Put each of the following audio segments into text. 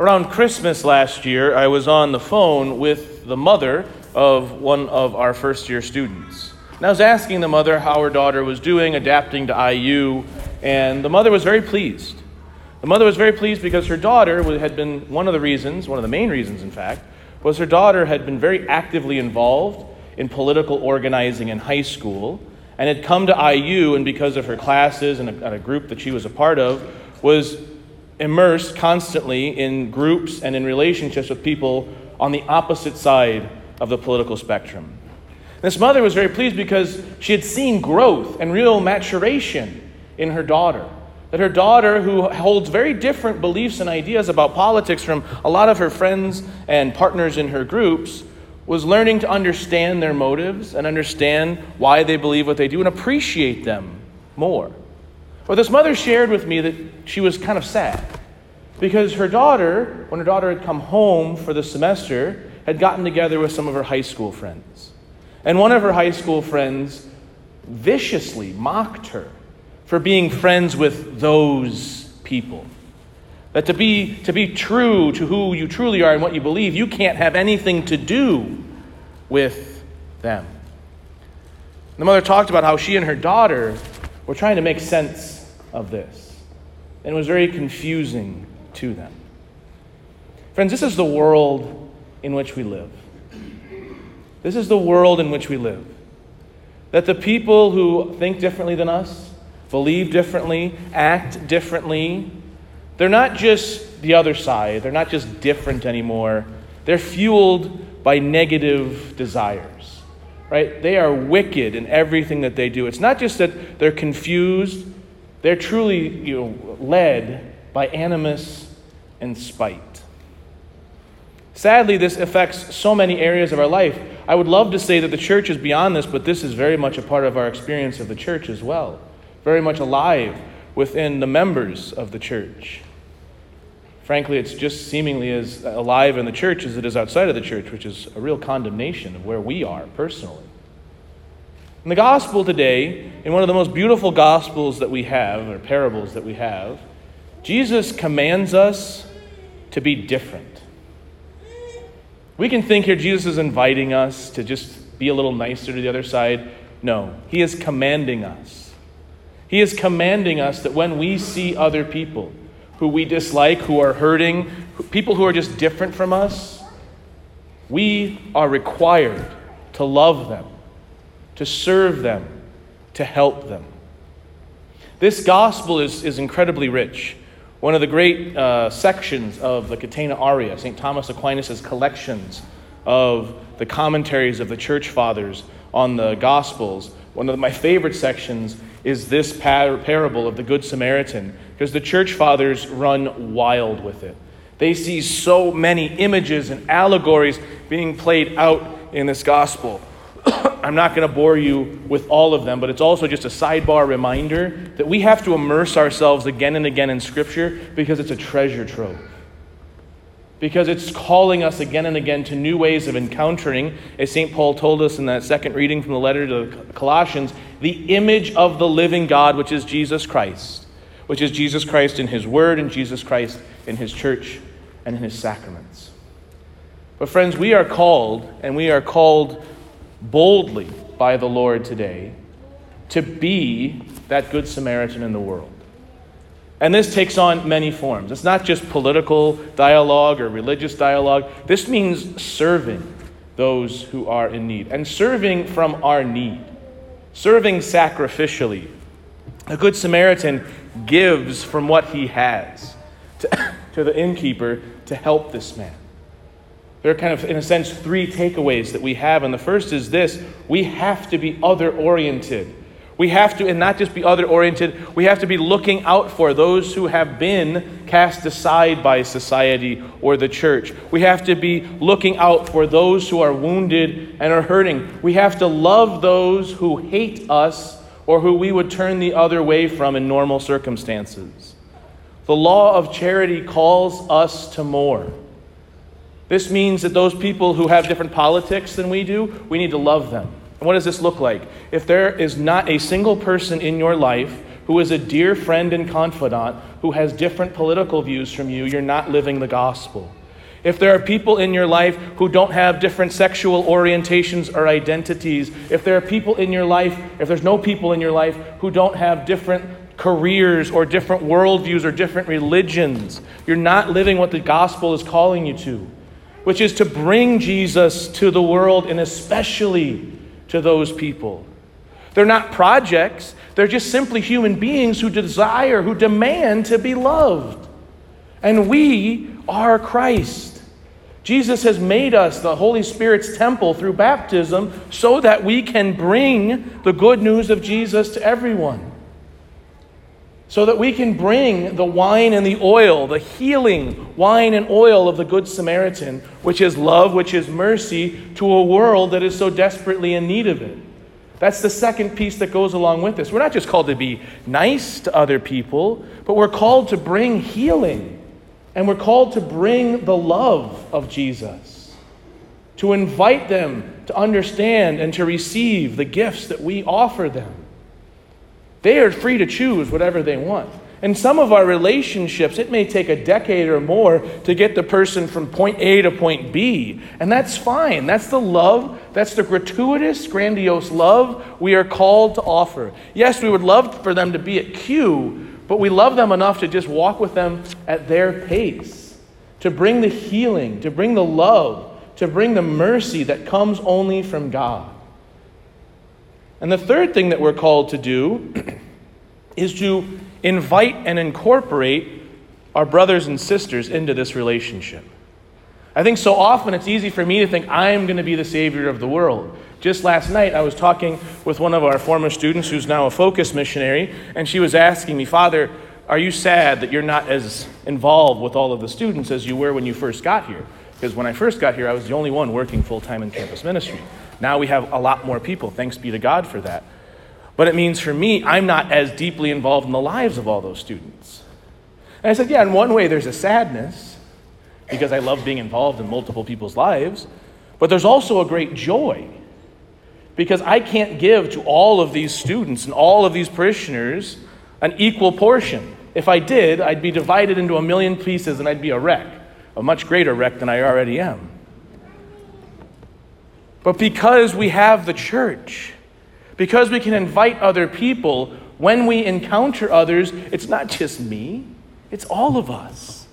Around Christmas last year, I was on the phone with the mother of one of our first year students. And I was asking the mother how her daughter was doing, adapting to IU, and the mother was very pleased. The mother was very pleased because her daughter had been one of the reasons, one of the main reasons, in fact, was her daughter had been very actively involved in political organizing in high school and had come to IU, and because of her classes and a, and a group that she was a part of, was immersed constantly in groups and in relationships with people on the opposite side of the political spectrum. This mother was very pleased because she had seen growth and real maturation in her daughter. That her daughter, who holds very different beliefs and ideas about politics from a lot of her friends and partners in her groups, was learning to understand their motives and understand why they believe what they do and appreciate them more. Well, this mother shared with me that she was kind of sad because her daughter, when her daughter had come home for the semester, had gotten together with some of her high school friends. And one of her high school friends viciously mocked her for being friends with those people. That to be, to be true to who you truly are and what you believe, you can't have anything to do with them. The mother talked about how she and her daughter were trying to make sense of this. And it was very confusing to them. Friends, this is the world in which we live. This is the world in which we live. That the people who think differently than us, believe differently, act differently, they're not just the other side, they're not just different anymore. They're fueled by negative desires. Right? They are wicked in everything that they do. It's not just that they're confused, they're truly you know, led by animus and spite. Sadly, this affects so many areas of our life. I would love to say that the church is beyond this, but this is very much a part of our experience of the church as well. Very much alive within the members of the church. Frankly, it's just seemingly as alive in the church as it is outside of the church, which is a real condemnation of where we are personally. In the gospel today, in one of the most beautiful gospels that we have, or parables that we have, Jesus commands us to be different. We can think here Jesus is inviting us to just be a little nicer to the other side. No, he is commanding us. He is commanding us that when we see other people who we dislike, who are hurting, people who are just different from us, we are required to love them, to serve them, to help them. This gospel is, is incredibly rich. One of the great uh, sections of the Catena Aurea, St. Thomas Aquinas' collections of the commentaries of the church fathers on the Gospels, one of my favorite sections is this par- parable of the Good Samaritan, because the church fathers run wild with it. They see so many images and allegories being played out in this gospel. I'm not going to bore you with all of them, but it's also just a sidebar reminder that we have to immerse ourselves again and again in Scripture because it's a treasure trove. Because it's calling us again and again to new ways of encountering, as St. Paul told us in that second reading from the letter to the Colossians, the image of the living God, which is Jesus Christ, which is Jesus Christ in His Word and Jesus Christ in His church and in His sacraments. But, friends, we are called, and we are called boldly by the Lord today to be that Good Samaritan in the world. And this takes on many forms. It's not just political dialogue or religious dialogue. This means serving those who are in need and serving from our need, serving sacrificially. A Good Samaritan gives from what he has to, to the innkeeper to help this man. There are kind of, in a sense, three takeaways that we have. And the first is this we have to be other oriented. We have to, and not just be other oriented, we have to be looking out for those who have been cast aside by society or the church. We have to be looking out for those who are wounded and are hurting. We have to love those who hate us or who we would turn the other way from in normal circumstances. The law of charity calls us to more. This means that those people who have different politics than we do, we need to love them. And what does this look like? If there is not a single person in your life who is a dear friend and confidant who has different political views from you, you're not living the gospel. If there are people in your life who don't have different sexual orientations or identities, if there are people in your life, if there's no people in your life who don't have different careers or different worldviews or different religions, you're not living what the gospel is calling you to, which is to bring Jesus to the world and especially to those people. They're not projects, they're just simply human beings who desire, who demand to be loved. And we are Christ. Jesus has made us the Holy Spirit's temple through baptism so that we can bring the good news of Jesus to everyone. So that we can bring the wine and the oil, the healing wine and oil of the Good Samaritan, which is love, which is mercy, to a world that is so desperately in need of it. That's the second piece that goes along with this. We're not just called to be nice to other people, but we're called to bring healing and we're called to bring the love of Jesus, to invite them to understand and to receive the gifts that we offer them. They are free to choose whatever they want. In some of our relationships, it may take a decade or more to get the person from point A to point B. And that's fine. That's the love, that's the gratuitous, grandiose love we are called to offer. Yes, we would love for them to be at Q, but we love them enough to just walk with them at their pace, to bring the healing, to bring the love, to bring the mercy that comes only from God. And the third thing that we're called to do is to invite and incorporate our brothers and sisters into this relationship. I think so often it's easy for me to think I'm going to be the savior of the world. Just last night, I was talking with one of our former students who's now a focus missionary, and she was asking me, Father, are you sad that you're not as involved with all of the students as you were when you first got here? Because when I first got here, I was the only one working full time in campus ministry. Now we have a lot more people. Thanks be to God for that. But it means for me, I'm not as deeply involved in the lives of all those students. And I said, Yeah, in one way, there's a sadness because I love being involved in multiple people's lives, but there's also a great joy because I can't give to all of these students and all of these parishioners an equal portion. If I did, I'd be divided into a million pieces and I'd be a wreck, a much greater wreck than I already am. But because we have the church, because we can invite other people, when we encounter others, it's not just me, it's all of us.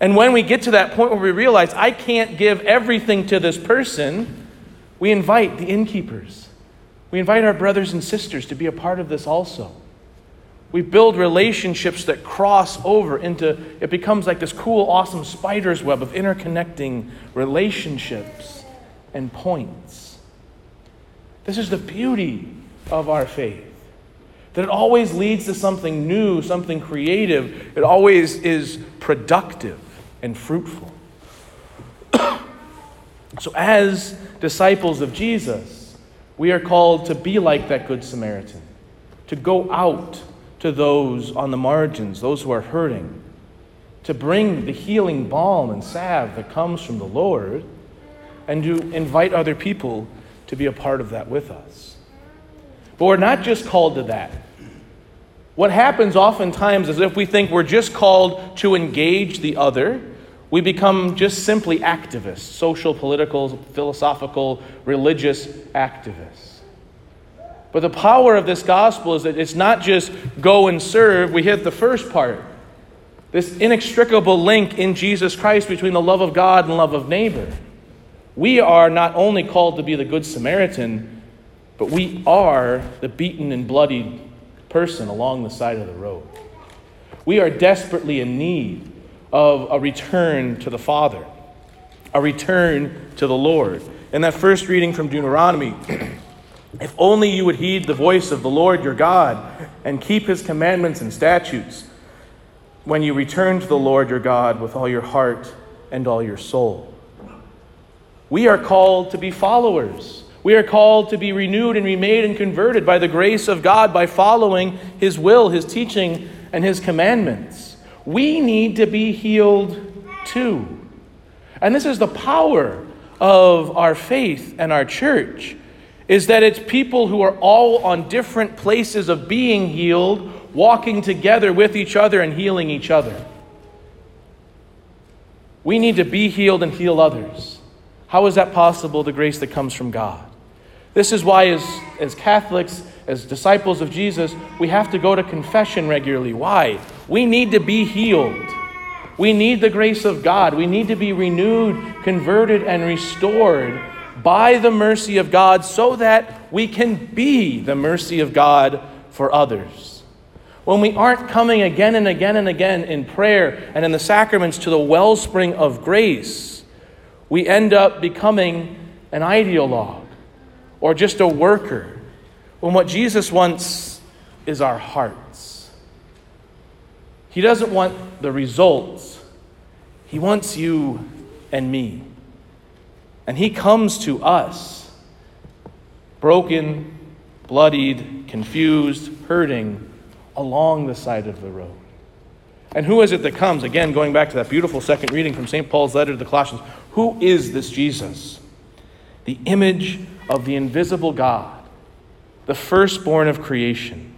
And when we get to that point where we realize I can't give everything to this person, we invite the innkeepers. We invite our brothers and sisters to be a part of this also. We build relationships that cross over into, it becomes like this cool, awesome spider's web of interconnecting relationships and points. This is the beauty of our faith. That it always leads to something new, something creative. It always is productive and fruitful. so, as disciples of Jesus, we are called to be like that Good Samaritan, to go out to those on the margins, those who are hurting, to bring the healing balm and salve that comes from the Lord, and to invite other people to be a part of that with us. But we're not just called to that. What happens oftentimes is if we think we're just called to engage the other, we become just simply activists, social, political, philosophical, religious activists. But the power of this gospel is that it's not just go and serve. We hit the first part this inextricable link in Jesus Christ between the love of God and love of neighbor. We are not only called to be the Good Samaritan, but we are the beaten and bloodied person along the side of the road. We are desperately in need of a return to the Father, a return to the Lord. In that first reading from Deuteronomy, if only you would heed the voice of the Lord your God and keep his commandments and statutes when you return to the Lord your God with all your heart and all your soul. We are called to be followers. We are called to be renewed and remade and converted by the grace of God by following His will, His teaching, and His commandments we need to be healed too. And this is the power of our faith and our church is that it's people who are all on different places of being healed walking together with each other and healing each other. We need to be healed and heal others. How is that possible? The grace that comes from God. This is why, as, as Catholics, as disciples of Jesus, we have to go to confession regularly. Why? We need to be healed. We need the grace of God. We need to be renewed, converted, and restored by the mercy of God so that we can be the mercy of God for others. When we aren't coming again and again and again in prayer and in the sacraments to the wellspring of grace, we end up becoming an ideologue or just a worker when what Jesus wants is our hearts. He doesn't want the results, He wants you and me. And He comes to us broken, bloodied, confused, hurting along the side of the road. And who is it that comes? Again, going back to that beautiful second reading from St. Paul's letter to the Colossians. Who is this Jesus? The image of the invisible God, the firstborn of creation.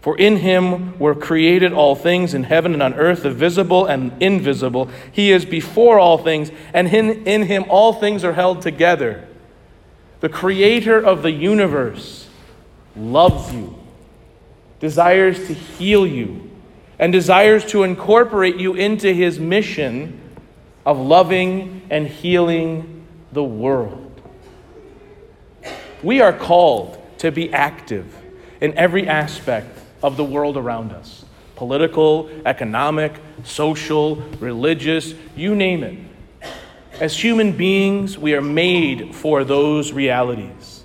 For in him were created all things in heaven and on earth, the visible and invisible. He is before all things, and in, in him all things are held together. The creator of the universe loves you, desires to heal you, and desires to incorporate you into his mission of loving and healing the world. We are called to be active in every aspect of the world around us political, economic, social, religious, you name it. As human beings, we are made for those realities.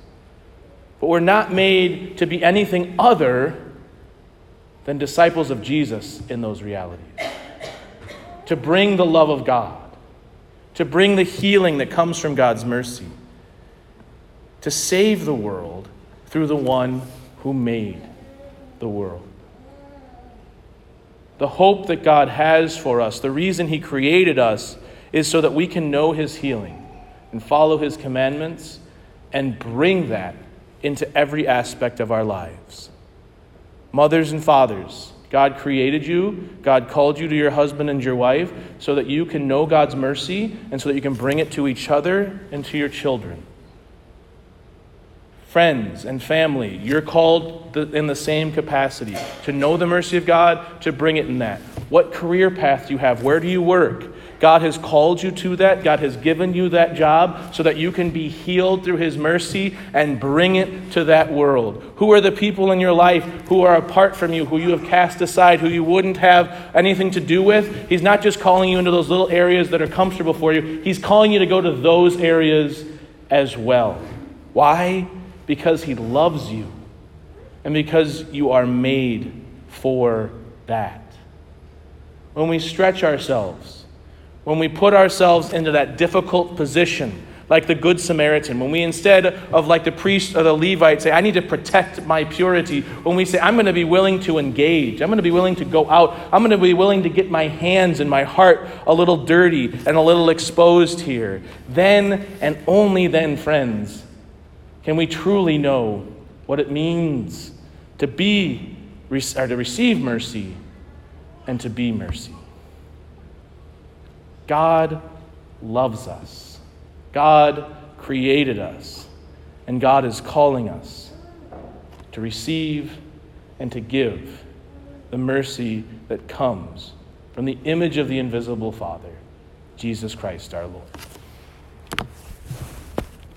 But we're not made to be anything other than disciples of Jesus in those realities. To bring the love of God, to bring the healing that comes from God's mercy to save the world through the one who made the world. The hope that God has for us, the reason He created us, is so that we can know His healing and follow His commandments and bring that into every aspect of our lives. Mothers and fathers, God created you, God called you to your husband and your wife so that you can know God's mercy and so that you can bring it to each other and to your children friends and family, you're called in the same capacity to know the mercy of God, to bring it in that. What career path do you have? Where do you work? God has called you to that. God has given you that job so that you can be healed through His mercy and bring it to that world. Who are the people in your life who are apart from you, who you have cast aside, who you wouldn't have anything to do with? He's not just calling you into those little areas that are comfortable for you, He's calling you to go to those areas as well. Why? Because He loves you and because you are made for that. When we stretch ourselves, when we put ourselves into that difficult position, like the Good Samaritan, when we instead of like the priest or the Levite say, I need to protect my purity, when we say, I'm going to be willing to engage, I'm going to be willing to go out, I'm going to be willing to get my hands and my heart a little dirty and a little exposed here, then and only then, friends, can we truly know what it means to be or to receive mercy and to be mercy? God loves us. God created us. And God is calling us to receive and to give the mercy that comes from the image of the invisible Father, Jesus Christ our Lord.